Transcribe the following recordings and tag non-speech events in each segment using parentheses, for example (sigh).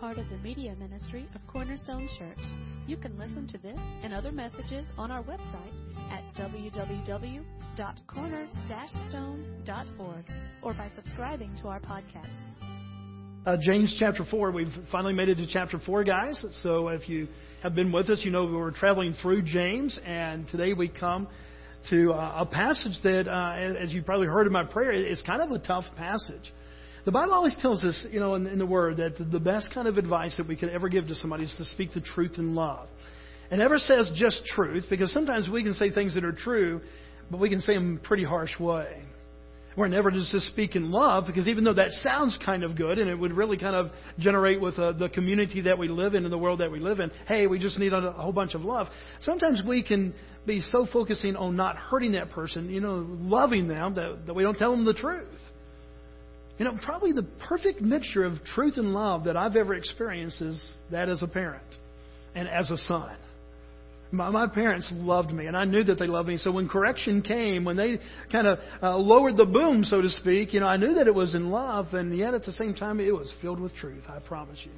part of the media ministry of Cornerstone Church. You can listen to this and other messages on our website at www.corner-stone.org or by subscribing to our podcast. Uh, James chapter 4. We've finally made it to chapter 4, guys. So if you have been with us, you know we were traveling through James, and today we come to uh, a passage that, uh, as you probably heard in my prayer, is kind of a tough passage. The Bible always tells us, you know, in, in the Word, that the best kind of advice that we could ever give to somebody is to speak the truth in love. It never says just truth, because sometimes we can say things that are true, but we can say them in a pretty harsh way. We're never just to speak in love, because even though that sounds kind of good, and it would really kind of generate with uh, the community that we live in and the world that we live in, hey, we just need a, a whole bunch of love. Sometimes we can be so focusing on not hurting that person, you know, loving them, that, that we don't tell them the truth. You know, probably the perfect mixture of truth and love that I've ever experienced is that as a parent and as a son. My, my parents loved me, and I knew that they loved me. So when correction came, when they kind of uh, lowered the boom, so to speak, you know, I knew that it was in love, and yet at the same time, it was filled with truth. I promise you.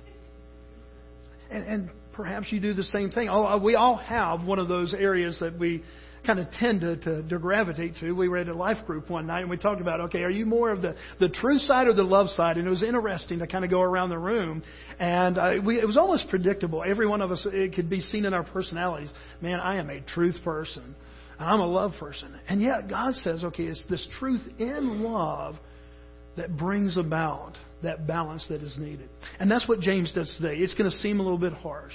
And, and perhaps you do the same thing. Oh, we all have one of those areas that we kind of tend to, to, gravitate to. We were at a life group one night and we talked about, okay, are you more of the, the truth side or the love side? And it was interesting to kind of go around the room. And uh, we, it was almost predictable. Every one of us, it could be seen in our personalities. Man, I am a truth person. I'm a love person. And yet God says, okay, it's this truth in love that brings about that balance that is needed. And that's what James does today. It's going to seem a little bit harsh.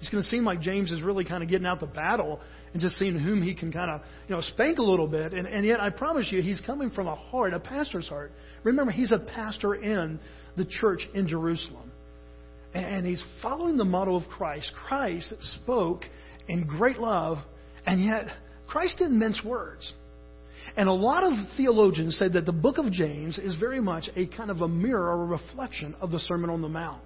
It's going to seem like James is really kind of getting out the battle and just seeing whom he can kind of, you know, spank a little bit. And, and yet, I promise you, he's coming from a heart, a pastor's heart. Remember, he's a pastor in the church in Jerusalem. And he's following the model of Christ. Christ spoke in great love, and yet Christ didn't mince words. And a lot of theologians say that the book of James is very much a kind of a mirror or a reflection of the Sermon on the Mount.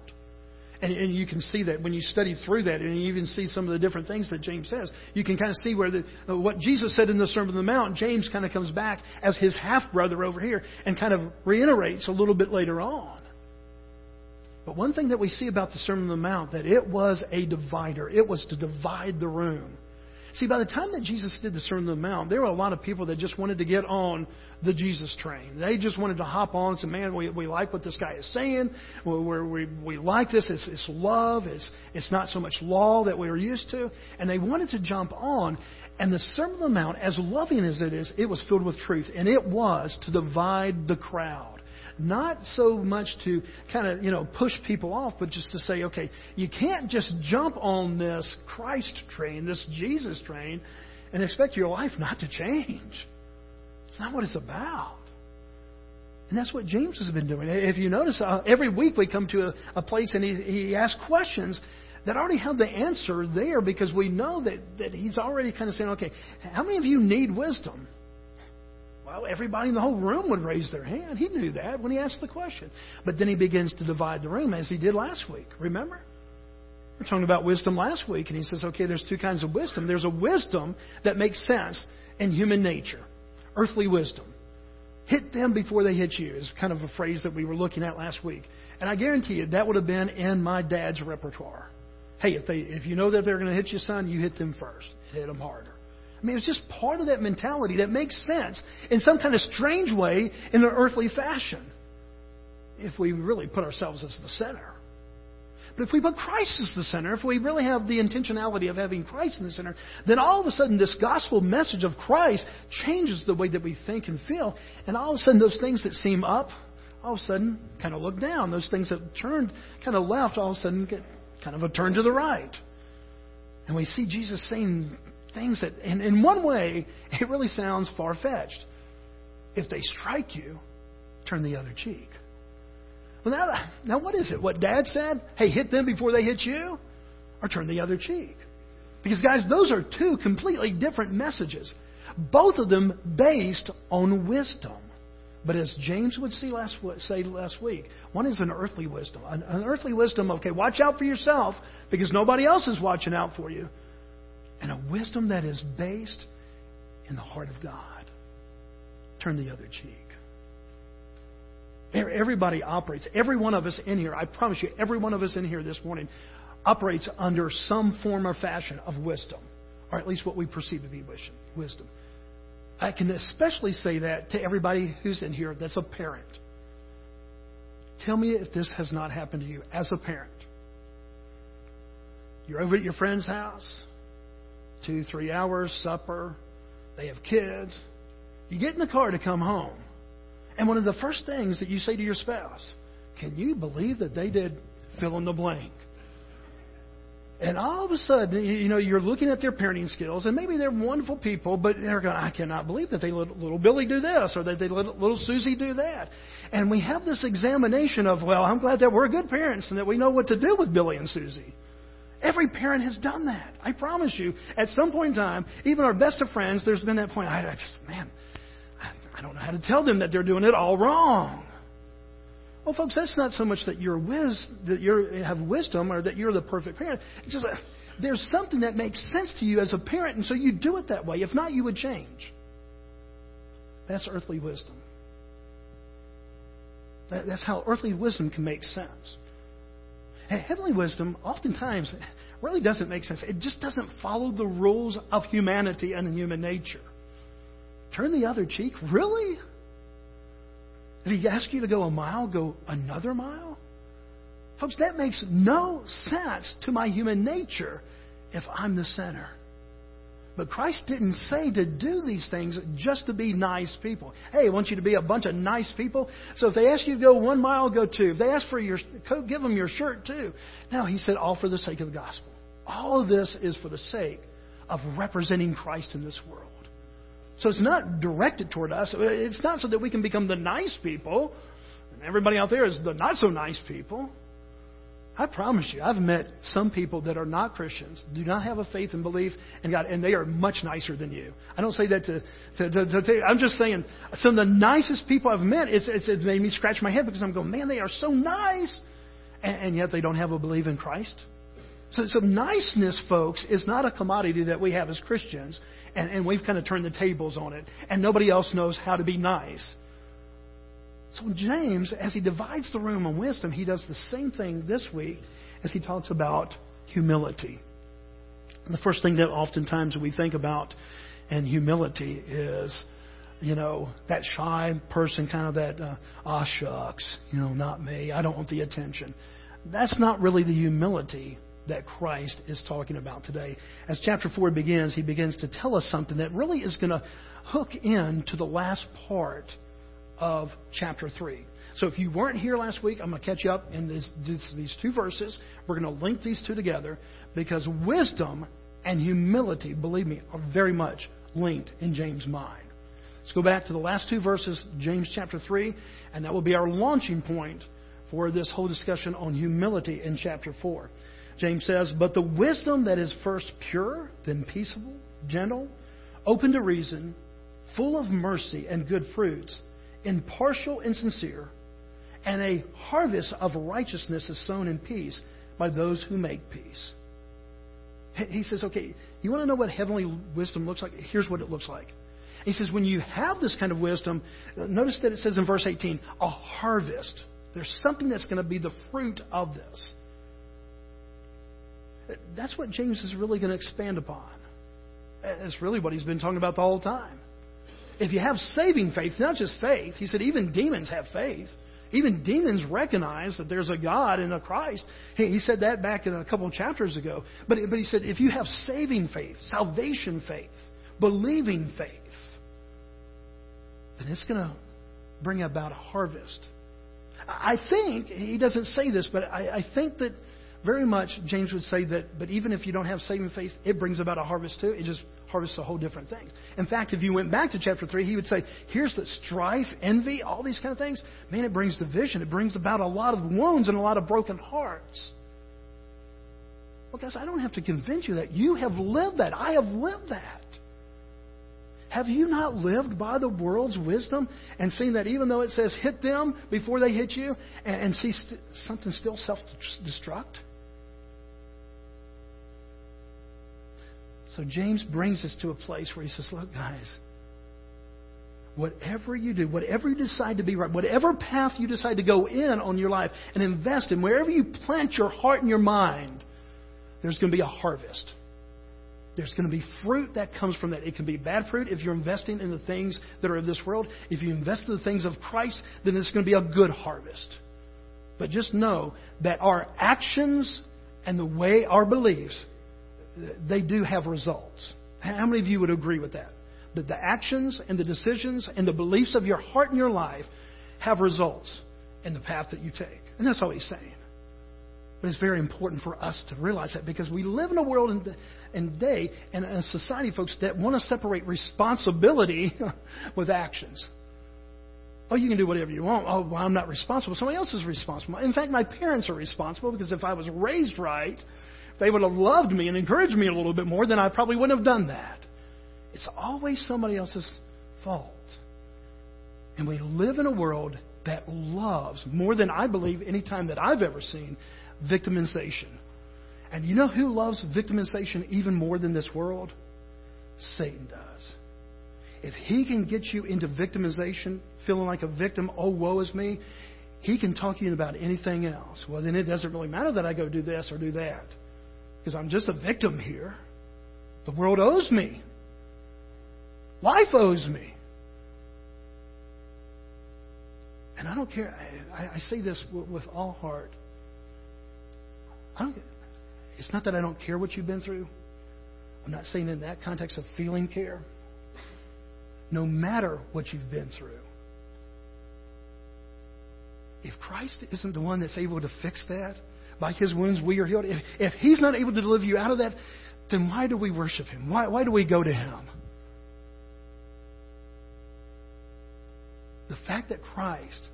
And, and, you can see that when you study through that, and you even see some of the different things that James says. You can kind of see where the, uh, what Jesus said in the Sermon on the Mount, James kind of comes back as his half brother over here and kind of reiterates a little bit later on. But one thing that we see about the Sermon on the Mount that it was a divider. It was to divide the room. See, by the time that Jesus did the Sermon on the Mount, there were a lot of people that just wanted to get on the Jesus train. They just wanted to hop on and say, man, we, we like what this guy is saying. We, we, we like this. It's, it's love. It's, it's not so much law that we were used to. And they wanted to jump on. And the Sermon on the Mount, as loving as it is, it was filled with truth. And it was to divide the crowd not so much to kind of, you know, push people off, but just to say, okay, you can't just jump on this Christ train, this Jesus train, and expect your life not to change. It's not what it's about. And that's what James has been doing. If you notice, uh, every week we come to a, a place and he, he asks questions that already have the answer there because we know that, that he's already kind of saying, okay, how many of you need wisdom? Well, everybody in the whole room would raise their hand. He knew that when he asked the question. But then he begins to divide the room as he did last week. Remember? We are talking about wisdom last week, and he says, okay, there's two kinds of wisdom. There's a wisdom that makes sense in human nature, earthly wisdom. Hit them before they hit you is kind of a phrase that we were looking at last week. And I guarantee you that would have been in my dad's repertoire. Hey, if they if you know that they're going to hit you, son, you hit them first. Hit them harder. I mean, it's just part of that mentality that makes sense in some kind of strange way in an earthly fashion if we really put ourselves as the center. But if we put Christ as the center, if we really have the intentionality of having Christ in the center, then all of a sudden this gospel message of Christ changes the way that we think and feel. And all of a sudden those things that seem up, all of a sudden kind of look down. Those things that turned kind of left, all of a sudden get kind of a turn to the right. And we see Jesus saying things that, and in one way, it really sounds far fetched. If they strike you, turn the other cheek. Well, now, now what is it? What Dad said? Hey, hit them before they hit you, or turn the other cheek. Because, guys, those are two completely different messages. Both of them based on wisdom. But as James would see last, say last week, one is an earthly wisdom. An, an earthly wisdom, okay, watch out for yourself because nobody else is watching out for you and a wisdom that is based in the heart of God. Turn the other cheek. Everybody operates. Every one of us in here, I promise you, every one of us in here this morning operates under some form or fashion of wisdom, or at least what we perceive to be wisdom. I can especially say that to everybody who's in here that's a parent. Tell me if this has not happened to you as a parent. You're over at your friend's house, two, three hours, supper, they have kids. You get in the car to come home. And one of the first things that you say to your spouse, can you believe that they did fill in the blank? And all of a sudden, you know, you're looking at their parenting skills, and maybe they're wonderful people, but they're going, I cannot believe that they let little Billy do this, or that they let little Susie do that. And we have this examination of, well, I'm glad that we're good parents and that we know what to do with Billy and Susie. Every parent has done that. I promise you. At some point in time, even our best of friends, there's been that point. I, I just, man, I don't know how to tell them that they're doing it all wrong. Well, folks, that's not so much that you're wis- that you have wisdom or that you're the perfect parent. It's just that there's something that makes sense to you as a parent, and so you do it that way. If not, you would change. That's earthly wisdom. That, that's how earthly wisdom can make sense. Heavenly wisdom oftentimes really doesn't make sense. It just doesn't follow the rules of humanity and human nature. Turn the other cheek? Really? If he asks you to go a mile, go another mile? Folks, that makes no sense to my human nature if I'm the center. But Christ didn't say to do these things just to be nice people. Hey, I want you to be a bunch of nice people. So if they ask you to go one mile, go two. If they ask for your coat, give them your shirt too. Now, he said, all for the sake of the gospel. All of this is for the sake of representing Christ in this world. So it's not directed toward us. It's not so that we can become the nice people. And everybody out there is the not so nice people. I promise you, I've met some people that are not Christians, do not have a faith and belief in God, and they are much nicer than you. I don't say that to, to, to, to I'm just saying, some of the nicest people I've met, it's, it's, it made me scratch my head because I'm going, man, they are so nice, and, and yet they don't have a belief in Christ. So, so niceness, folks, is not a commodity that we have as Christians, and, and we've kind of turned the tables on it, and nobody else knows how to be nice. So James, as he divides the room on wisdom, he does the same thing this week as he talks about humility. The first thing that oftentimes we think about in humility is, you know, that shy person, kind of that, uh, ah, shucks, you know, not me. I don't want the attention. That's not really the humility that Christ is talking about today. As chapter 4 begins, he begins to tell us something that really is going to hook in to the last part of chapter 3. So if you weren't here last week, I'm going to catch you up in this, this, these two verses. We're going to link these two together because wisdom and humility, believe me, are very much linked in James' mind. Let's go back to the last two verses, James chapter 3, and that will be our launching point for this whole discussion on humility in chapter 4. James says, But the wisdom that is first pure, then peaceable, gentle, open to reason, full of mercy and good fruits, impartial and sincere, and a harvest of righteousness is sown in peace by those who make peace. He says, okay, you want to know what heavenly wisdom looks like? Here's what it looks like. He says, when you have this kind of wisdom, notice that it says in verse 18, a harvest. There's something that's going to be the fruit of this. That's what James is really going to expand upon. That's really what he's been talking about the whole time. If you have saving faith, not just faith, he said even demons have faith. Even demons recognize that there's a God and a Christ. He, he said that back in a couple of chapters ago. But, but he said if you have saving faith, salvation faith, believing faith, then it's going to bring about a harvest. I think, he doesn't say this, but I, I think that very much James would say that, but even if you don't have saving faith, it brings about a harvest too. It just harvests a whole different thing. In fact, if you went back to chapter 3, he would say, here's the strife, envy, all these kind of things. Man, it brings division. It brings about a lot of wounds and a lot of broken hearts. Well, guys, I don't have to convince you that. You have lived that. I have lived that. Have you not lived by the world's wisdom and seen that even though it says hit them before they hit you and, and see st- something still self destruct? So James brings us to a place where he says, Look, guys, whatever you do, whatever you decide to be right, whatever path you decide to go in on your life and invest in, wherever you plant your heart and your mind, there's going to be a harvest. There's going to be fruit that comes from that. It can be bad fruit if you're investing in the things that are of this world. If you invest in the things of Christ, then it's going to be a good harvest. But just know that our actions and the way our beliefs, they do have results. How many of you would agree with that? That the actions and the decisions and the beliefs of your heart and your life have results in the path that you take. And that's all he's saying. But it's very important for us to realize that because we live in a world and, and day and a society, folks, that want to separate responsibility (laughs) with actions. Oh, you can do whatever you want. Oh, well, I'm not responsible. Somebody else is responsible. In fact, my parents are responsible because if I was raised right, they would have loved me and encouraged me a little bit more, then I probably wouldn't have done that. It's always somebody else's fault. And we live in a world that loves, more than I believe any time that I've ever seen, victimization. And you know who loves victimization even more than this world? Satan does. If he can get you into victimization, feeling like a victim, oh, woe is me, he can talk to you about anything else. Well, then it doesn't really matter that I go do this or do that. Because I'm just a victim here. The world owes me. Life owes me. And I don't care. I, I say this with, with all heart. I don't, it's not that I don't care what you've been through. I'm not saying in that context of feeling care. No matter what you've been through. If Christ isn't the one that's able to fix that, by his wounds we are healed. If, if he's not able to deliver you out of that, then why do we worship him? Why, why do we go to him? The fact that Christ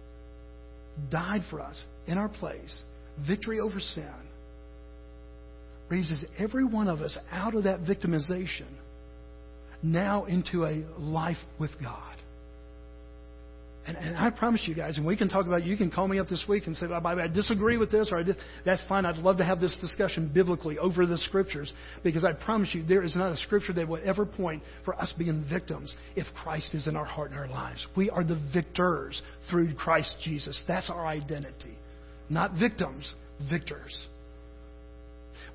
died for us in our place, victory over sin, raises every one of us out of that victimization now into a life with God. And, and, I promise you guys, and we can talk about it. You can call me up this week and say, well, I disagree with this, or I dis-. that's fine. I'd love to have this discussion biblically over the scriptures because I promise you, there is not a scripture that will ever point for us being victims if Christ is in our heart and our lives. We are the victors through Christ Jesus. That's our identity. Not victims, victors.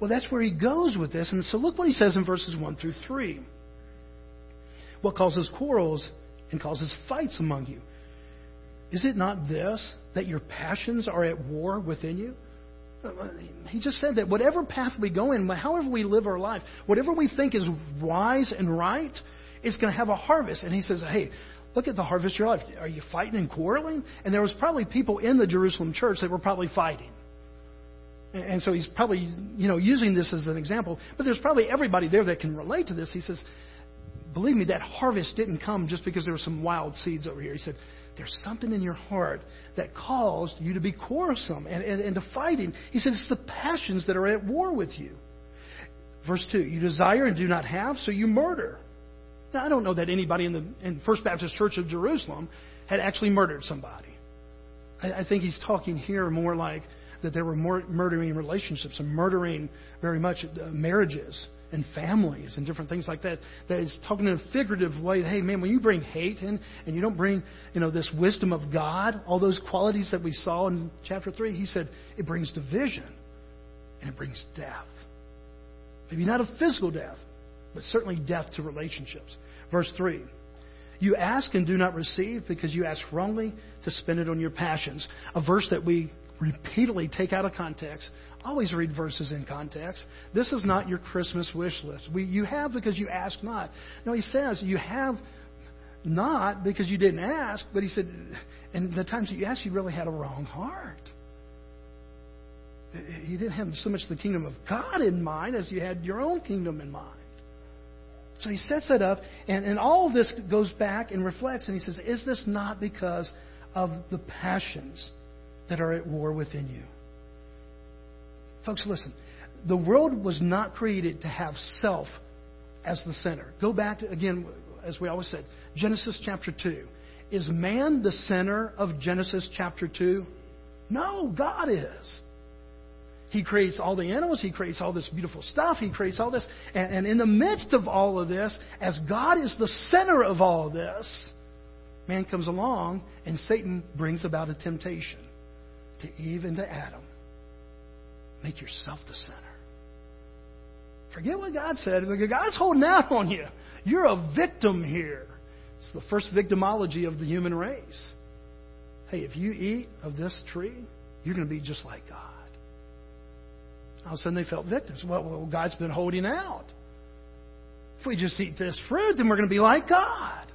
Well, that's where he goes with this. And so look what he says in verses 1 through 3. What causes quarrels and causes fights among you? Is it not this, that your passions are at war within you? He just said that whatever path we go in, however we live our life, whatever we think is wise and right, it's going to have a harvest. And he says, hey, look at the harvest of your life. Are you fighting and quarreling? And there was probably people in the Jerusalem church that were probably fighting. And so he's probably, you know, using this as an example. But there's probably everybody there that can relate to this. He says, believe me, that harvest didn't come just because there were some wild seeds over here. He said, there's something in your heart that caused you to be quarrelsome and, and, and to fighting. He said, it's the passions that are at war with you. Verse 2, you desire and do not have, so you murder. Now, I don't know that anybody in the in First Baptist Church of Jerusalem had actually murdered somebody. I, I think he's talking here more like that there were more murdering relationships and murdering very much uh, marriages and families and different things like that. That is talking in a figurative way. Hey, man, when you bring hate in and you don't bring, you know, this wisdom of God, all those qualities that we saw in chapter three, he said it brings division and it brings death. Maybe not a physical death, but certainly death to relationships. Verse three. You ask and do not receive because you ask wrongly to spend it on your passions. A verse that we repeatedly take out of context. Always read verses in context. This is not your Christmas wish list. We, you have because you ask not. No, he says you have not because you didn't ask, but he said, and the times that you asked, you really had a wrong heart. You didn't have so much the kingdom of God in mind as you had your own kingdom in mind. So he sets it up, and, and all of this goes back and reflects, and he says, Is this not because of the passions that are at war within you. Folks, listen. The world was not created to have self as the center. Go back to, again, as we always said, Genesis chapter 2. Is man the center of Genesis chapter 2? No, God is. He creates all the animals. He creates all this beautiful stuff. He creates all this. And, and, in the midst of all of this, as God is the center of all this, man comes along and Satan brings about a temptation to Eve and to Adam. Make yourself the center. Forget what God said. God's holding out on you. You're a victim here. It's the first victimology of the human race. Hey, if you eat of this tree, you're going to be just like God. All of a sudden they felt victims. Well, well, God's been holding out. If we just eat this fruit, then we're going to be like God.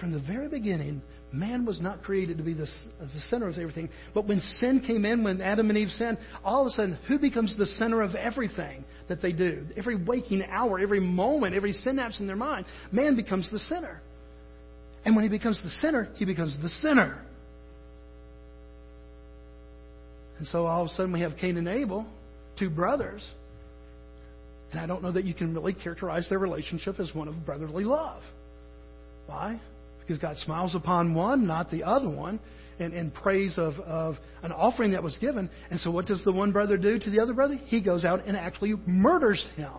From the very beginning, man was not created to be the, the center of everything. But when sin came in, when Adam and Eve sinned, all of a sudden, who becomes the center of everything that they do? Every waking hour, every moment, every synapse in their mind, man becomes the center. And when he becomes the center, he becomes the sinner. And so all of a sudden we have Cain and Abel, two brothers. And I don't know that you can really characterize their relationship as one of brotherly love. Why? Because God smiles upon one, not the other one, in, in praise of, of an offering that was given. And so what does the one brother do to the other brother? He goes out and actually murders him.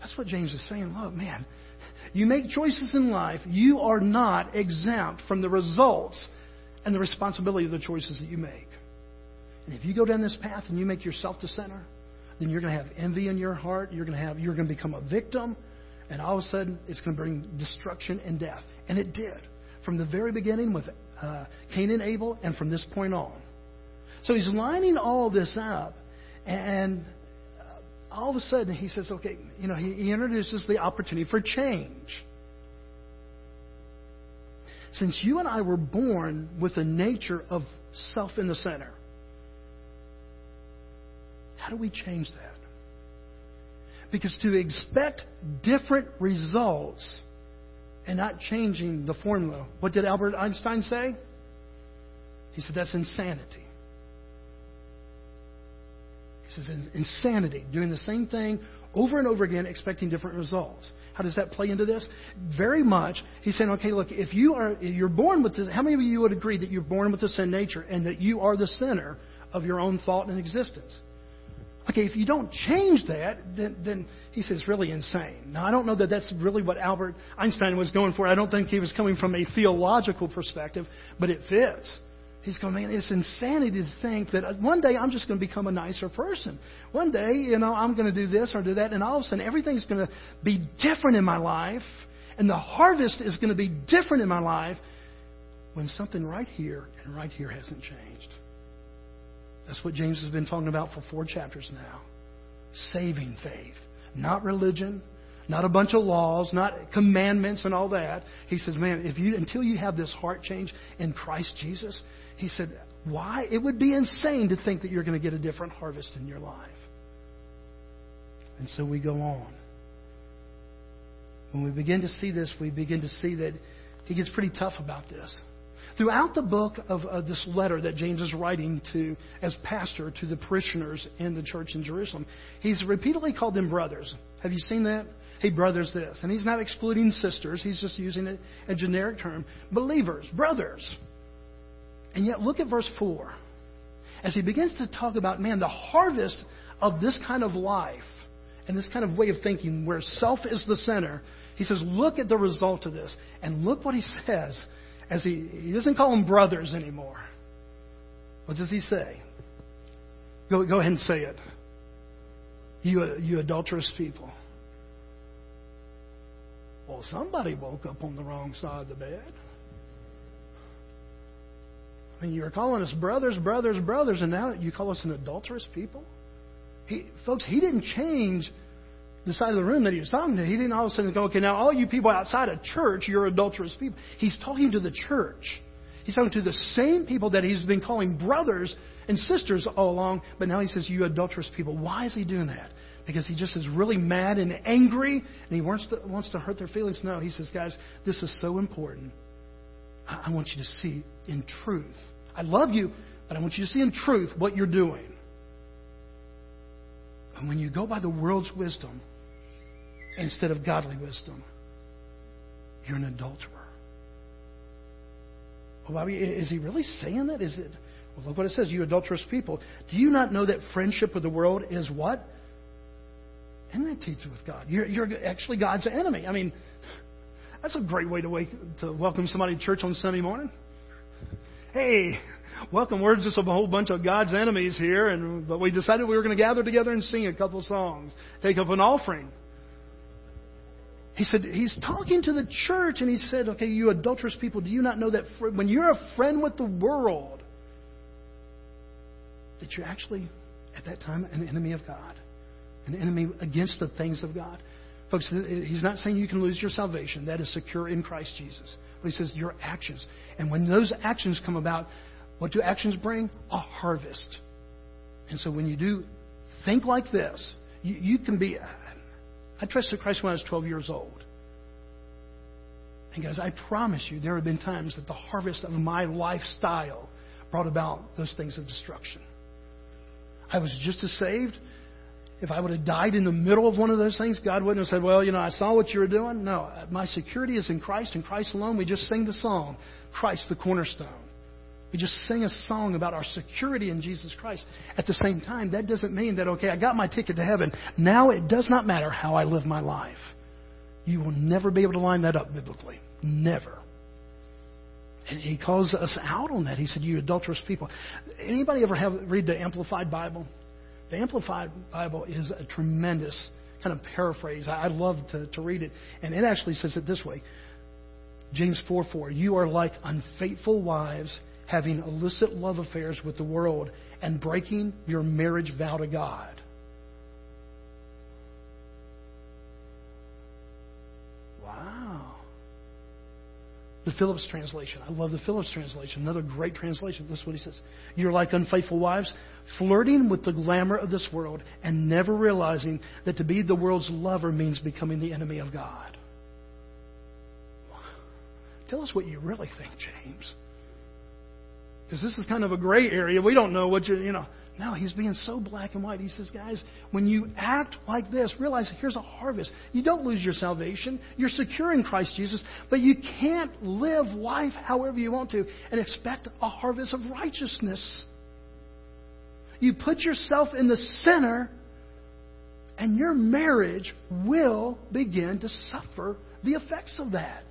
That's what James is saying. Look, man, you make choices in life, you are not exempt from the results and the responsibility of the choices that you make. And if you go down this path and you make yourself the center, then you're going to have envy in your heart. You're going to have you're going to become a victim, and all of a sudden it's going to bring destruction and death. And it did from the very beginning with uh, Cain and Abel, and from this point on. So he's lining all this up, and uh, all of a sudden he says, "Okay, you know," he, he introduces the opportunity for change. Since you and I were born with a nature of self in the center, how do we change that? Because to expect different results and not changing the formula, what did Albert Einstein say? He said that's insanity. He says insanity, doing the same thing over and over again, expecting different results. How does that play into this? Very much, he's saying, okay, look, if you are you're born with this, how many of you would agree that you're born with a sin nature and that you are the center of your own thought and existence? Okay, if you don't change that, then, then he says really insane. Now, I don't know that that's really what Albert Einstein was going for. I don't think he was coming from a theological perspective, but it fits. He's going, man, it's insanity to think that uh, one day I'm just going to become a nicer person. One day, you know, I'm going to do this or do that, and all of a sudden everything's going to be different in my life, and the harvest is going to be different in my life when something right here and right here hasn't changed. That's what James has been talking about for four chapters now. Saving faith. Not religion, not a bunch of laws, not commandments and all that. He says, man, if you until you have this heart change in Christ Jesus, he said, why? It would be insane to think that you're going to get a different harvest in your life. And so we go on. When we begin to see this, we begin to see that he gets pretty tough about this. Throughout the book of uh, this letter that James is writing to, as pastor to the parishioners in the church in Jerusalem, he's repeatedly called them brothers. Have you seen that? Hey, brothers, this. And he's not excluding sisters, he's just using a, a generic term. Believers, brothers. And yet, look at verse 4. As he begins to talk about, man, the harvest of this kind of life and this kind of way of thinking where self is the center, he says, look at the result of this. And look what he says as he, he doesn't call them brothers anymore. What does he say? Go, go ahead and say it. You, you adulterous people. Well, somebody woke up on the wrong side of the bed. I mean, you were calling us brothers, brothers, brothers, and now you call us an adulterous people? He, folks, he didn't change the side of the room that he was talking to, he didn't all of a sudden go, okay, now all you people outside of church, you're adulterous people. He's talking to the church. He's talking to the same people that he's been calling brothers and sisters all along, but now he says, you adulterous people. Why is he doing that? Because he just is really mad and angry and he wants to, wants to hurt their feelings? No, he says, guys, this is so important. I, I want you to see in truth. I love you, but I want you to see in truth what you're doing. And when you go by the world's wisdom, instead of godly wisdom, you're an adulterer. Well, Bobby, is he really saying that? Is it? Well, look what it says, you adulterous people. Do you not know that friendship with the world is what? Enmity with God. You're, you're actually God's enemy. I mean, That's a great way to wake to welcome somebody to church on Sunday morning. Hey, welcome. We're just a whole bunch of God's enemies here, and but we decided we were going to gather together and sing a couple songs, take up an offering. He said he's talking to the church, and he said, "Okay, you adulterous people, do you not know that when you're a friend with the world, that you're actually at that time an enemy of God, an enemy against the things of God?" Folks, he's not saying you can lose your salvation. That is secure in Christ Jesus. But he says your actions. And when those actions come about, what do actions bring? A harvest. And so when you do think like this, you, you can be. I trusted Christ when I was 12 years old. And guys, I promise you, there have been times that the harvest of my lifestyle brought about those things of destruction. I was just as saved if I would have died in the middle of one of those things, God wouldn't have said, Well, you know, I saw what you were doing. No, my security is in Christ and Christ alone. We just sing the song, Christ the cornerstone. We just sing a song about our security in Jesus Christ. At the same time, that doesn't mean that, okay, I got my ticket to heaven. Now it does not matter how I live my life. You will never be able to line that up biblically. Never. And he calls us out on that. He said, You adulterous people. Anybody ever have read the Amplified Bible? The Amplified Bible is a tremendous kind of paraphrase. I love to, to read it. And it actually says it this way James 4 4. You are like unfaithful wives having illicit love affairs with the world and breaking your marriage vow to God. Wow. The Phillips translation. I love the Phillips translation. Another great translation. This is what he says. You're like unfaithful wives, flirting with the glamour of this world and never realizing that to be the world's lover means becoming the enemy of God. Tell us what you really think, James. Because this is kind of a gray area. We don't know what you, you know. No, he's being so black and white. He says, guys, when you act like this, realize here's a harvest. You don't lose your salvation. You're secure in Christ Jesus, but you can't live life however you want to and expect a harvest of righteousness. You put yourself in the center, and your marriage will begin to suffer the effects of that.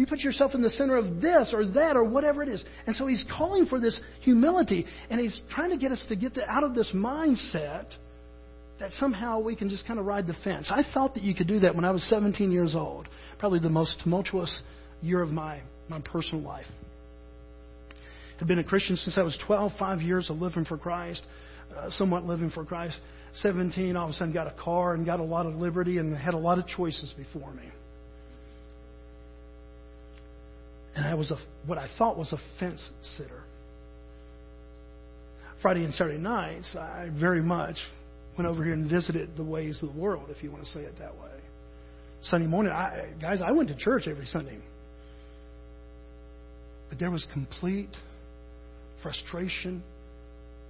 You put yourself in the center of this or that or whatever it is. And so he's calling for this humility, and he's trying to get us to get the, out of this mindset that somehow we can just kind of ride the fence. I thought that you could do that when I was 17 years old, probably the most tumultuous year of my, my personal life. I've been a Christian since I was 12, five years of living for Christ, uh, somewhat living for Christ. 17, all of a sudden got a car and got a lot of liberty and had a lot of choices before me. and I was a, what I thought was a fence sitter. Friday and Saturday nights, I very much went over here and visited the ways of the world, if you want to say it that way. Sunday morning, I, guys, I went to church every Sunday. But there was complete frustration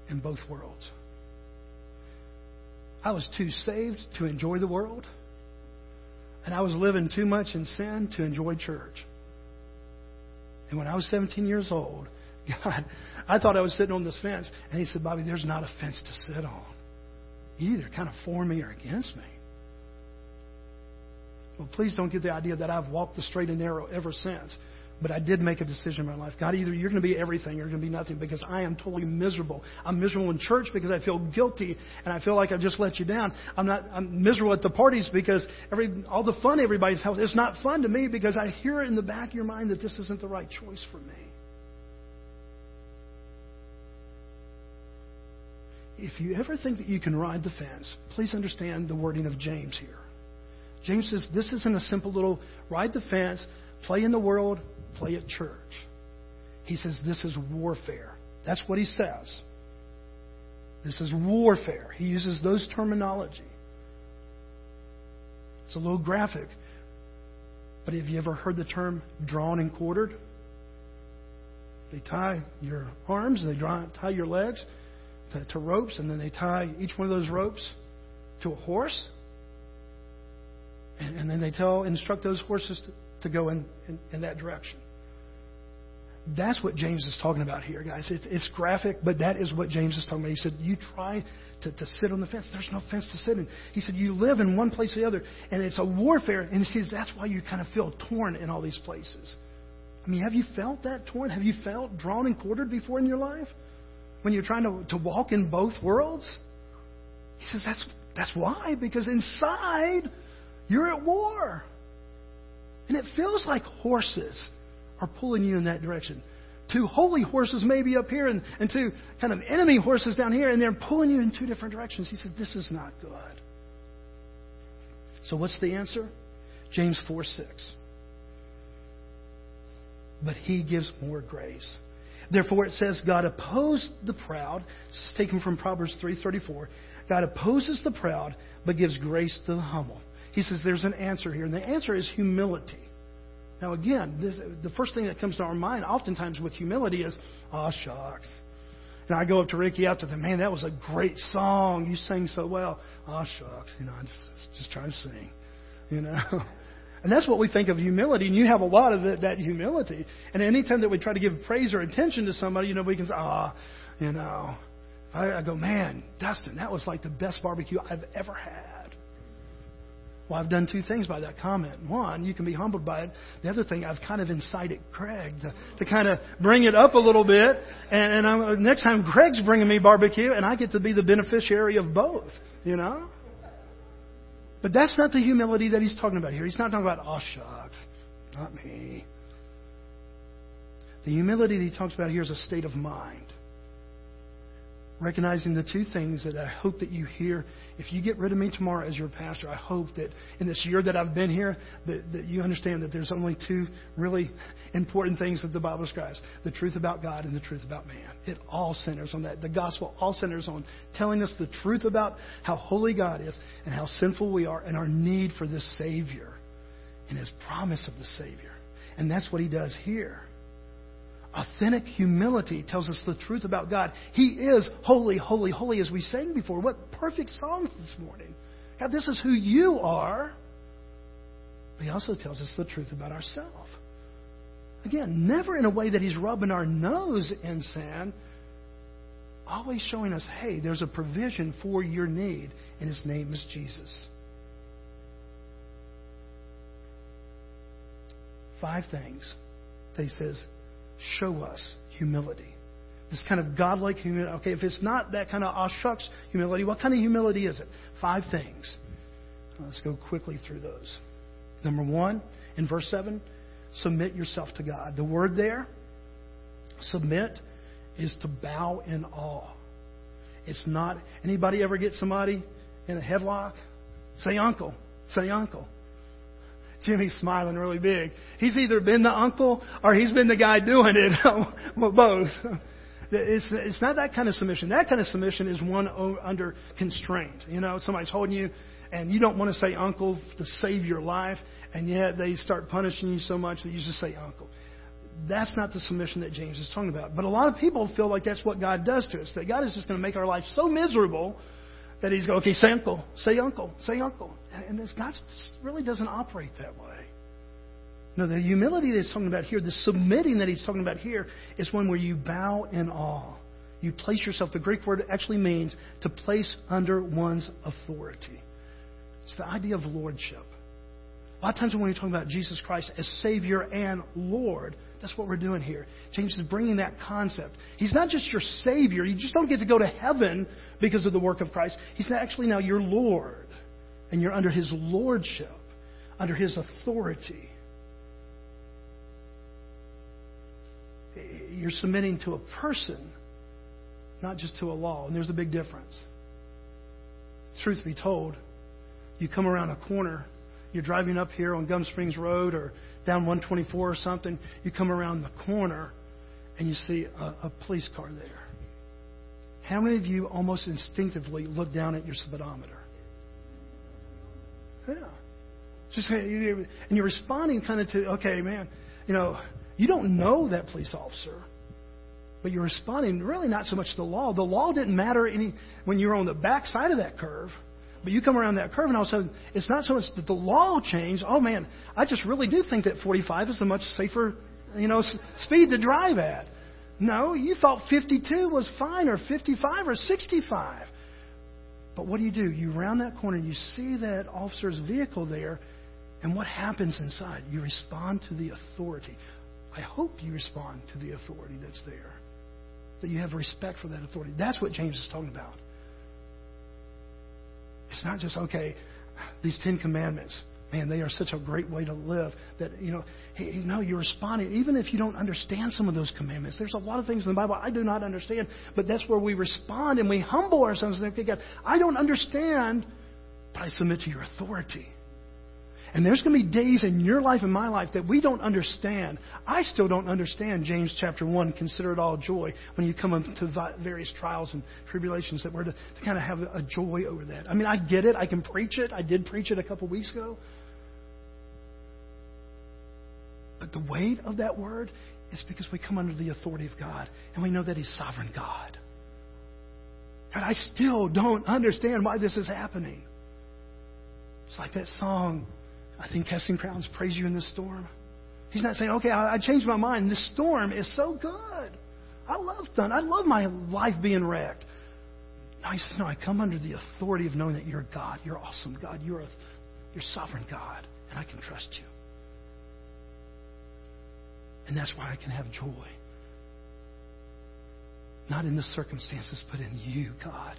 in both worlds. I was too saved to enjoy the world, and I was living too much in sin to enjoy church. And when I was 17 years old, (laughs) God, I thought I was sitting on this fence. And He said, Bobby, there's not a fence to sit on. You either kind of for me or against me. Well, please don't get the idea that I've walked the straight and narrow ever since. But I did make a decision in my life. God, either you're going to be everything or you're going to be nothing because I am totally miserable. I'm miserable in church because I feel guilty and I feel like I've just let you down. I'm not. I'm miserable at the parties because every all the fun everybody's having. It's not fun to me because I hear in the back of your mind that this isn't the right choice for me. If you ever think that you can ride the fence, please understand the wording of James here. James says this isn't a simple little ride the fence, play in the world, play at church. He says this is warfare. That's what he says. This is warfare. He uses those terminology. It's a little graphic. But have you ever heard the term drawn and quartered? They tie your arms, they draw, tie your legs to, to ropes, and then they tie each one of those ropes to a horse. And, and then they tell, instruct those horses to, to go in, in, in that direction. That's what James is talking about here, guys. It, it's graphic, but that is what James is talking about. He said, You try to, to sit on the fence. There's no fence to sit in. He said, You live in one place or the other, and it's a warfare. And he says, That's why you kind of feel torn in all these places. I mean, have you felt that torn? Have you felt drawn and quartered before in your life? When you're trying to, to walk in both worlds? He says, That's, that's why, because inside, you're at war. And it feels like horses are pulling you in that direction. Two holy horses maybe up here and, and two kind of enemy horses down here, and they're pulling you in two different directions. He said, This is not good. So what's the answer? James 4 6. But he gives more grace. Therefore it says God opposed the proud. This is taken from Proverbs 3:34. God opposes the proud but gives grace to the humble. He says there's an answer here, and the answer is humility. Now, again, this, the first thing that comes to our mind oftentimes with humility is, oh, shucks. And I go up to Ricky after the man, that was a great song. You sang so well. Oh, shucks. You know, I'm just, just trying to sing. You know? (laughs) And that's what we think of humility, and you have a lot of that, that humility. And anytime that we try to give praise or attention to somebody, you know, we can say, ah, oh, you know. I, I go, man, Dustin, that was like the best barbecue I've ever had. Well, I've done two things by that comment. One, you can be humbled by it. The other thing, I've kind of incited Craig to, to kind of bring it up a little bit. And, and I'm, next time, Craig's bringing me barbecue, and I get to be the beneficiary of both, you know? But that's not the humility that he's talking about here. He's not talking about, oh, shucks, not me. The humility that he talks about here is a state of mind recognizing the two things that I hope that you hear. If you get rid of me tomorrow as your pastor, I hope that in this year that I've been here, that, that you understand that there's only two really important things that the Bible describes the truth about God and the truth about man. It all centers on that. The gospel all centers on telling us the truth about how holy God is and how sinful we are and our need for this Savior and His promise of the Savior. And that's what He does here. Authentic humility tells us the truth about God. He is holy, holy, holy, as we sang before. What perfect songs this morning. God, this is who you are. But He also tells us the truth about ourselves. Again, never in a way that He's rubbing our nose in sand, always showing us, hey, there's a provision for your need, and His name is Jesus. Five things that He says show us humility. This kind of godlike humility. Okay, if it's not that kind of aw humility, what kind of humility is it? Five things. Uh, let's go quickly through those. Number one, in verse 7, submit yourself to God. The word there, submit, is to bow in awe. It's not, anybody ever get somebody in a headlock? Say uncle. Say uncle. Jimmy's smiling really big. He's either been the uncle or he's been the guy doing it. (laughs) Both. It's, it's not that kind of submission. That kind of submission is one under constraint. You know, somebody's holding you and you don't want to say uncle to save your life, and yet they start punishing you so much that you just say uncle. That's not the submission that James is talking about. But a lot of people feel like that's what God does to us, that God is just going to make our life so miserable that he's going, okay, say uncle, say uncle, say uncle. And this God really doesn't operate that way. No, the humility that he's talking about here, the submitting that he's talking about here, is one where you bow in awe. You place yourself, the Greek word actually means to place under one's authority. It's the idea of lordship. A lot of times when we're talking about Jesus Christ as Savior and Lord, that's what we're doing here. James is bringing that concept. He's not just your Savior. You just don't get to go to heaven because of the work of Christ. He's actually now your Lord. And you're under His Lordship, under His authority. You're submitting to a person, not just to a law. And there's a big difference. Truth be told, you come around a corner, you're driving up here on Gum Springs Road or down 124 or something, you come around the corner and you see a, a police car there. How many of you almost instinctively look down at your speedometer? Yeah. Just and you're responding kind of to, okay, man, you know, you don't know that police officer, but you're responding really not so much to the law. The law didn't matter any when you were on the back side of that curve. But you come around that curve, and all of a sudden, it's not so much that the law changed. Oh man, I just really do think that 45 is a much safer you know, speed to drive at. No, you thought 52 was fine, or 55, or 65. But what do you do? You round that corner, and you see that officer's vehicle there, and what happens inside? You respond to the authority. I hope you respond to the authority that's there. That you have respect for that authority. That's what James is talking about. It's not just, okay, these Ten Commandments man, they are such a great way to live that, you know, hey, no, you're responding. Even if you don't understand some of those commandments, there's a lot of things in the Bible I do not understand, but that's where we respond and we humble ourselves and say, okay, God, I don't understand, but I submit to your authority. And there's going to be days in your life and my life that we don't understand. I still don't understand James chapter 1, consider it all joy, when you come into various trials and tribulations, that we're to, to kind of have a joy over that. I mean, I get it. I can preach it. I did preach it a couple weeks ago. But the weight of that word is because we come under the authority of God and we know that He's sovereign God. God, I still don't understand why this is happening. It's like that song, I think Casting Crowns praise you in the storm. He's not saying, okay, I, I changed my mind. This storm is so good. I love fun. I love my life being wrecked. No, he says, no, I come under the authority of knowing that you're God. You're awesome God. You're a you're sovereign God, and I can trust you. And that's why I can have joy. Not in the circumstances, but in you, God.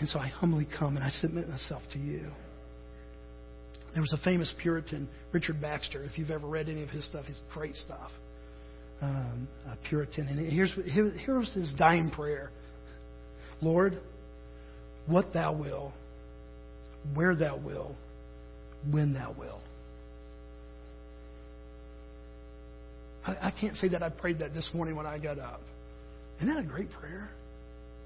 And so I humbly come and I submit myself to you. There was a famous Puritan, Richard Baxter. If you've ever read any of his stuff, he's great stuff. Um, a Puritan. And here's, here was his dying prayer Lord, what thou will, where thou will, when thou will. I, I can't say that I prayed that this morning when I got up. Isn't that a great prayer?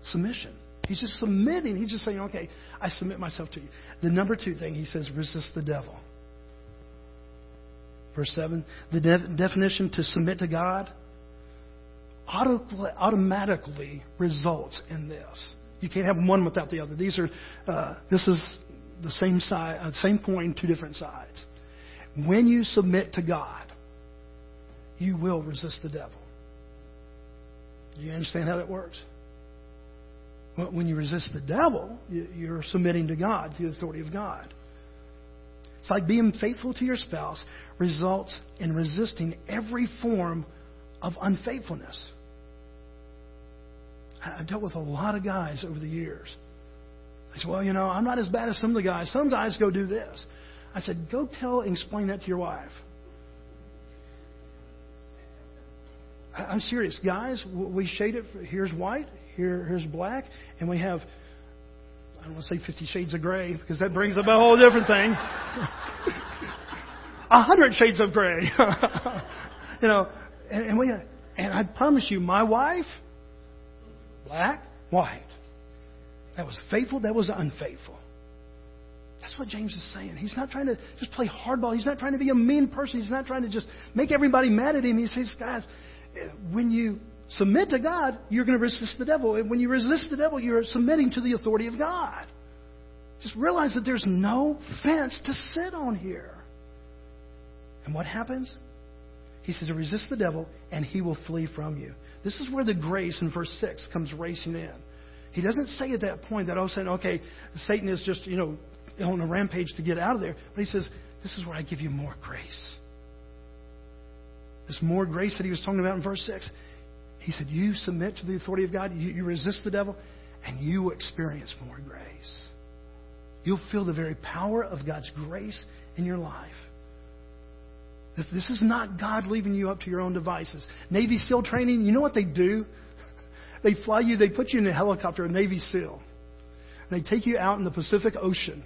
Submission. He's just submitting. He's just saying, okay, I submit myself to you. The number two thing, he says, resist the devil. Verse 7, the de- definition to submit to God auto- automatically results in this. You can't have one without the other. These are, uh, this is the same side, uh, same point, two different sides. When you submit to God, you will resist the devil. Do you understand how that works? When you resist the devil, you're submitting to God, to the authority of God. It's like being faithful to your spouse results in resisting every form of unfaithfulness. I've dealt with a lot of guys over the years. I said, well, you know, I'm not as bad as some of the guys. Some guys go do this. I said, go tell and explain that to your wife. I'm serious, guys. We shade it. Here's white. Here, here's black, and we have. I don't want to say Fifty Shades of Gray because that brings up a whole different thing. (laughs) A hundred shades of gray, (laughs) you know, and, and we. And I promise you, my wife, black, white. That was faithful. That was unfaithful. That's what James is saying. He's not trying to just play hardball. He's not trying to be a mean person. He's not trying to just make everybody mad at him. He says, guys, when you submit to God, you're going to resist the devil. And when you resist the devil, you're submitting to the authority of God. Just realize that there's no fence to sit on here. And what happens? He says resist the devil, and he will flee from you. This is where the grace in verse 6 comes racing in. He doesn't say at that point that oh, a sudden, okay, Satan is just, you know, on a rampage to get out of there. But he says, this is where I give you more grace. This more grace that he was talking about in verse 6. He said, You submit to the authority of God, you, you resist the devil, and you will experience more grace. You'll feel the very power of God's grace in your life. This is not God leaving you up to your own devices. Navy SEAL training, you know what they do? (laughs) They fly you, they put you in a helicopter, a Navy SEAL. And they take you out in the Pacific Ocean.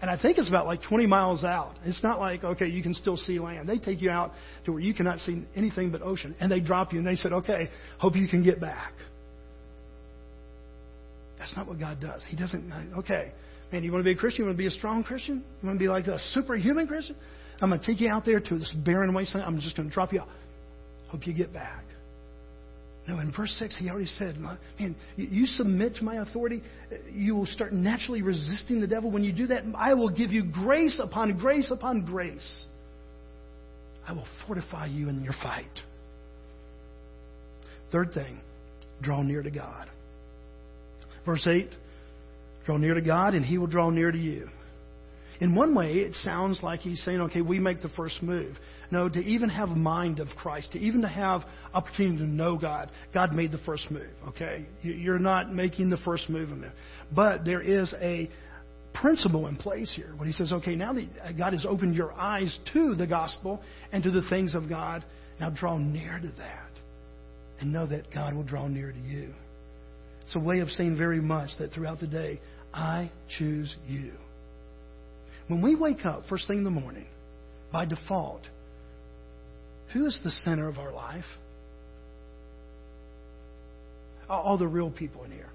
And I think it's about like 20 miles out. It's not like, okay, you can still see land. They take you out to where you cannot see anything but ocean. And they drop you and they said, okay, hope you can get back. That's not what God does. He doesn't, uh, okay, man, you want to be a Christian? You want to be a strong Christian? You want to be like a superhuman Christian? I'm going to take you out there to this barren wasteland. I'm just going to drop you out. Hope you get back. No, in verse 6, he already said, Man, you submit to my authority, you will start naturally resisting the devil. When you do that, I will give you grace upon grace upon grace. I will fortify you in your fight. Third thing, draw near to God. Verse 8 Draw near to God, and He will draw near to you. In one way, it sounds like He's saying, okay, we make the first move. No, to even have a mind of Christ, to even to have opportunity to know God, God made the first move, okay? You're not making the first move in it. But there is a principle in place here when he says, okay, now that God has opened your eyes to the gospel and to the things of God, now draw near to that and know that God will draw near to you. It's a way of saying very much that throughout the day, I choose you. When we wake up first thing in the morning, by default, who is the center of our life? All the real people in here.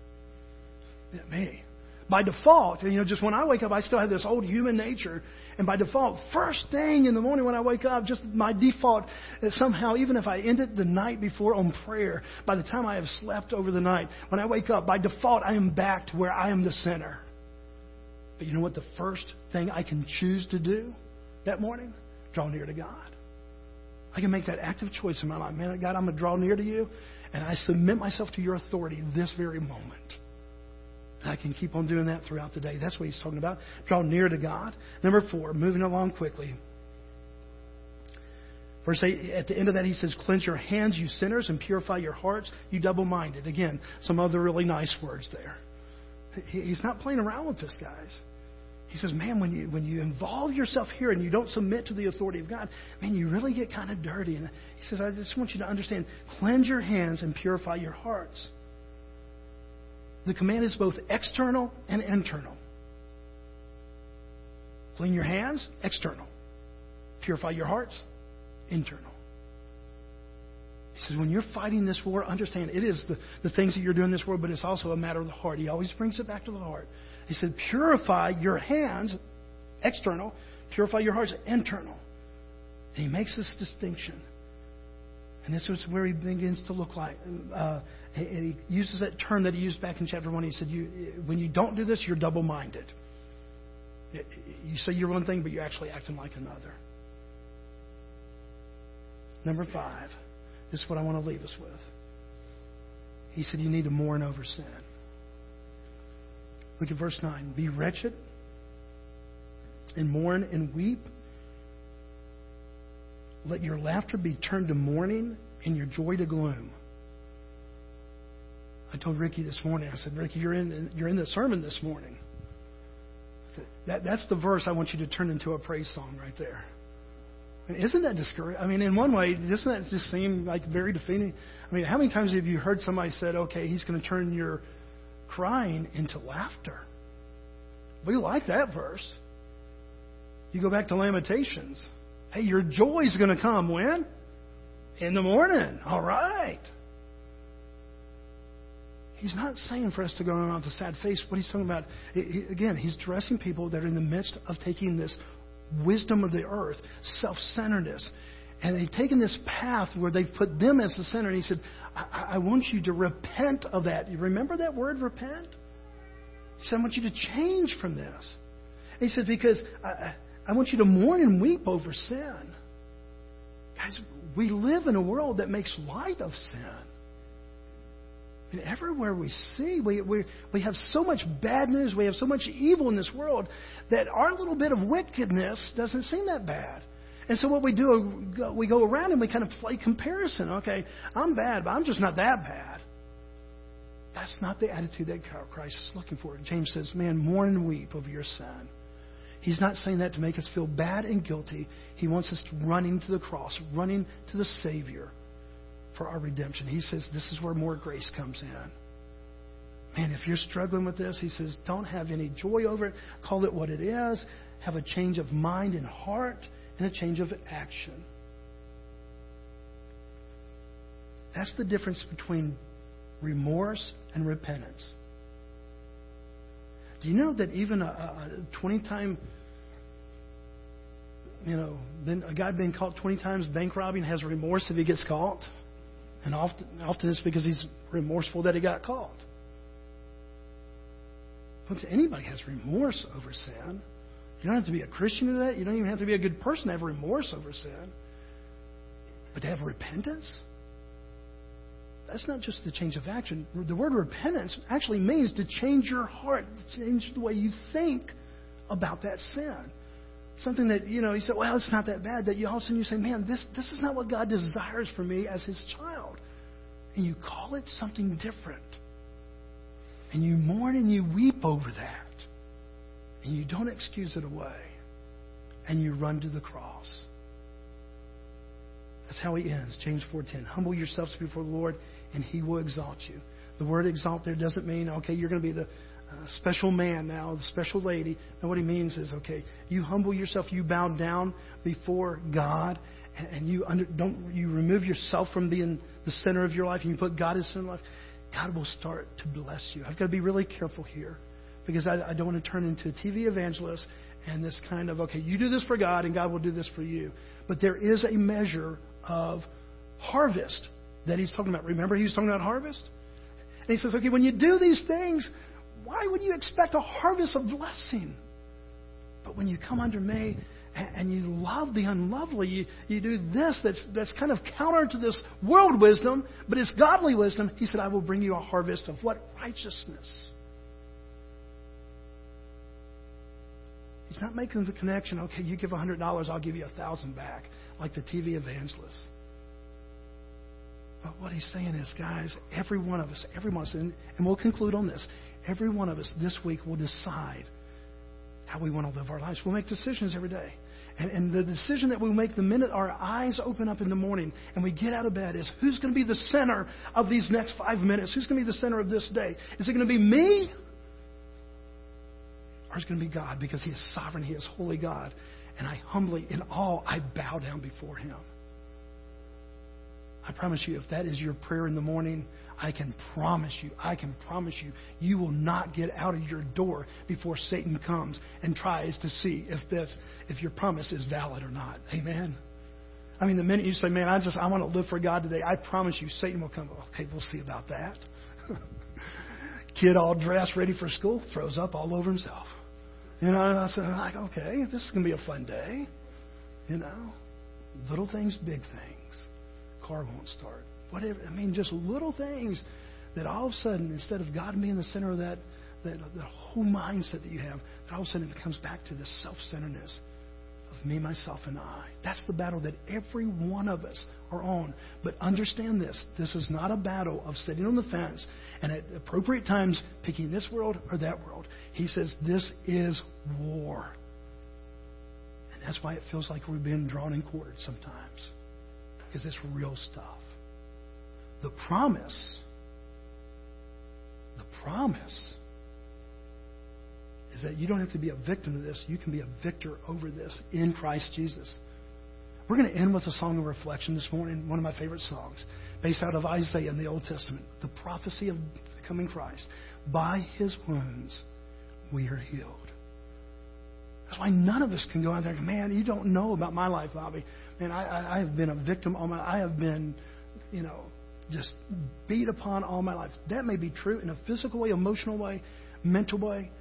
Me by default, you know, just when I wake up, I still have this old human nature. And by default, first thing in the morning when I wake up, just my default is somehow, even if I ended the night before on prayer, by the time I have slept over the night, when I wake up, by default, I am back to where I am the center. But you know what? The first thing I can choose to do that morning? Draw near to God. I can make that active choice in my life. Man, God, I'm going to draw near to you, and I submit myself to your authority this very moment. I can keep on doing that throughout the day. That's what he's talking about. Draw near to God. Number four, moving along quickly. Verse 8, at the end of that, he says, Cleanse your hands, you sinners, and purify your hearts, you double minded. Again, some other really nice words there. He's not playing around with this, guys. He says, Man, when you, when you involve yourself here and you don't submit to the authority of God, man, you really get kind of dirty. And he says, I just want you to understand cleanse your hands and purify your hearts. The command is both external and internal. Clean your hands, external. Purify your hearts, internal. He says, when you're fighting this war, understand it is the, the things that you're doing in this world, but it's also a matter of the heart. He always brings it back to the heart. He said, purify your hands, external, purify your hearts, internal. And he makes this distinction. And this is where he begins to look like. Uh, and he uses that term that he used back in chapter 1. He said, you, When you don't do this, you're double minded. You say you're one thing, but you're actually acting like another. Number five. This is what I want to leave us with. He said, You need to mourn over sin. Look at verse 9. Be wretched and mourn and weep. Let your laughter be turned to mourning and your joy to gloom. I told Ricky this morning, I said, Ricky, you're in, you're in the sermon this morning. Said, that, that's the verse I want you to turn into a praise song right there. And isn't that discouraging? I mean, in one way, doesn't that just seem like very defeating? I mean, how many times have you heard somebody said, okay, he's going to turn your crying into laughter? We like that verse. You go back to Lamentations. Hey, your joy is going to come when? In the morning. All right. He's not saying for us to go around with a sad face. What he's talking about, again, he's addressing people that are in the midst of taking this wisdom of the earth, self centeredness. And they've taken this path where they've put them as the center. And he said, I, I want you to repent of that. You remember that word, repent? He said, I want you to change from this. And he said, because I, I want you to mourn and weep over sin. Guys, we live in a world that makes light of sin. And everywhere we see, we, we, we have so much bad news, we have so much evil in this world that our little bit of wickedness doesn't seem that bad. And so what we do, we go around and we kind of play comparison. Okay, I'm bad, but I'm just not that bad. That's not the attitude that Christ is looking for. James says, man, mourn and weep over your sin. He's not saying that to make us feel bad and guilty. He wants us to running to the cross, running to the Savior for our redemption. He says this is where more grace comes in. Man, if you're struggling with this, he says, don't have any joy over it. Call it what it is. Have a change of mind and heart and a change of action. That's the difference between remorse and repentance. Do you know that even a 20 time, you know, a guy being caught 20 times bank robbing has remorse if he gets caught? And often, often it's because he's remorseful that he got caught. Folks, anybody has remorse over sin. You don't have to be a Christian to that. You don't even have to be a good person to have remorse over sin. But to have repentance, that's not just the change of action. The word repentance actually means to change your heart, to change the way you think about that sin. Something that, you know, you say, well, it's not that bad. That you all of a sudden you say, man, this, this is not what God desires for me as his child. And you call it something different. And you mourn and you weep over that. And you don't excuse it away. And you run to the cross. That's how he ends. James 4:10. Humble yourselves before the Lord, and he will exalt you. The word exalt there doesn't mean, okay, you're going to be the uh, special man now, the special lady. No, what he means is, okay, you humble yourself, you bow down before God, and, and you under, don't you remove yourself from being the center of your life, and you put God as center of life. God will start to bless you. I've got to be really careful here because I, I don't want to turn into a TV evangelist and this kind of, okay, you do this for God and God will do this for you. But there is a measure of harvest that he's talking about. Remember, he was talking about harvest? And he says, okay, when you do these things, why would you expect a harvest of blessing? But when you come under me and you love the unlovely, you, you do this that's, that's kind of counter to this world wisdom, but it's godly wisdom. He said, I will bring you a harvest of what? Righteousness. He's not making the connection, okay, you give $100, I'll give you a 1000 back, like the TV evangelist. But what he's saying is, guys, every one of us, every one of us, and, and we'll conclude on this, every one of us this week will decide how we want to live our lives. We'll make decisions every day. And, and the decision that we make the minute our eyes open up in the morning and we get out of bed is who's going to be the center of these next five minutes? Who's going to be the center of this day? Is it going to be me? Is going to be God because He is sovereign, He is holy God. And I humbly, in awe, I bow down before Him. I promise you, if that is your prayer in the morning, I can promise you, I can promise you, you will not get out of your door before Satan comes and tries to see if this, if your promise is valid or not. Amen. I mean, the minute you say, "Man, I just I want to live for God today," I promise you, Satan will come. Okay, we'll see about that. (laughs) Kid all dressed, ready for school, throws up all over himself. You know, and I said, like, okay, this is gonna be a fun day. You know, little things, big things. Car won't start. Whatever. I mean, just little things that all of a sudden, instead of God being the center of that, that, that whole mindset that you have, that all of a sudden it comes back to this self-centeredness of me, myself, and I. That's the battle that every one of us are on. But understand this: this is not a battle of sitting on the fence and at appropriate times picking this world or that world. He says this is war. And that's why it feels like we've been drawn and quartered sometimes. Because it's real stuff. The promise, the promise is that you don't have to be a victim of this. You can be a victor over this in Christ Jesus. We're going to end with a song of reflection this morning, one of my favorite songs, based out of Isaiah in the Old Testament, the prophecy of the coming Christ. By his wounds we are healed. That's why none of us can go out there and man, you don't know about my life, Bobby. Man, I, I, I have been a victim all my I have been, you know, just beat upon all my life. That may be true in a physical way, emotional way, mental way,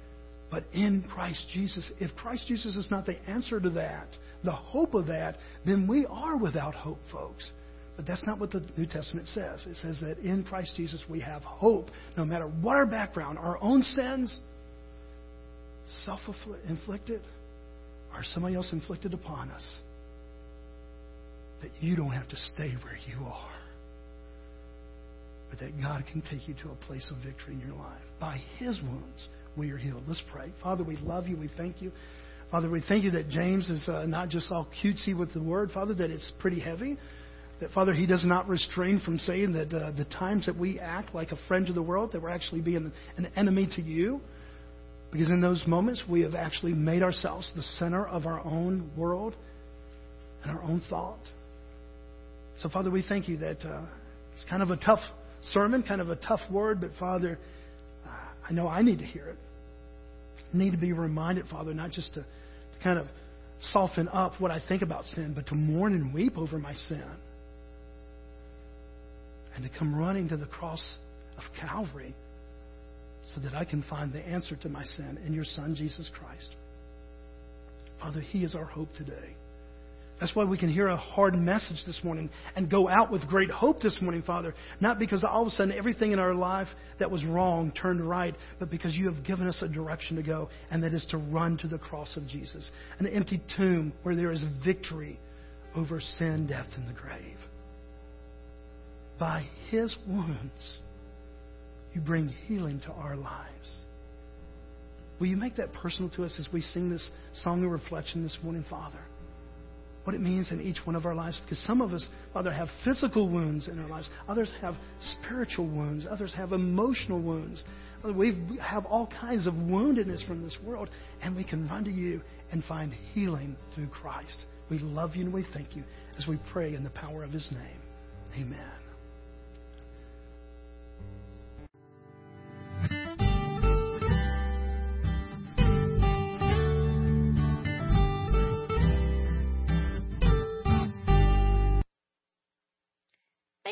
but in Christ Jesus. If Christ Jesus is not the answer to that, the hope of that, then we are without hope, folks. But that's not what the New Testament says. It says that in Christ Jesus we have hope, no matter what our background, our own sins, self inflicted, or somebody else inflicted upon us, that you don't have to stay where you are. But that God can take you to a place of victory in your life. By His wounds, we are healed. Let's pray. Father, we love you. We thank you. Father, we thank you that James is uh, not just all cutesy with the word, Father, that it's pretty heavy. That, Father, he does not restrain from saying that uh, the times that we act like a friend to the world, that we're actually being an enemy to you. Because in those moments, we have actually made ourselves the center of our own world and our own thought. So, Father, we thank you that uh, it's kind of a tough sermon, kind of a tough word, but, Father, uh, I know I need to hear it. I need to be reminded, Father, not just to kind of soften up what I think about sin, but to mourn and weep over my sin. And to come running to the cross of Calvary so that I can find the answer to my sin in your Son, Jesus Christ. Father, He is our hope today. That's why we can hear a hard message this morning and go out with great hope this morning, Father. Not because all of a sudden everything in our life that was wrong turned right, but because you have given us a direction to go, and that is to run to the cross of Jesus. An empty tomb where there is victory over sin, death, and the grave. By his wounds, you bring healing to our lives. Will you make that personal to us as we sing this song of reflection this morning, Father? what it means in each one of our lives. Because some of us, Father, have physical wounds in our lives. Others have spiritual wounds. Others have emotional wounds. We have all kinds of woundedness from this world, and we can run to you and find healing through Christ. We love you and we thank you as we pray in the power of his name. Amen.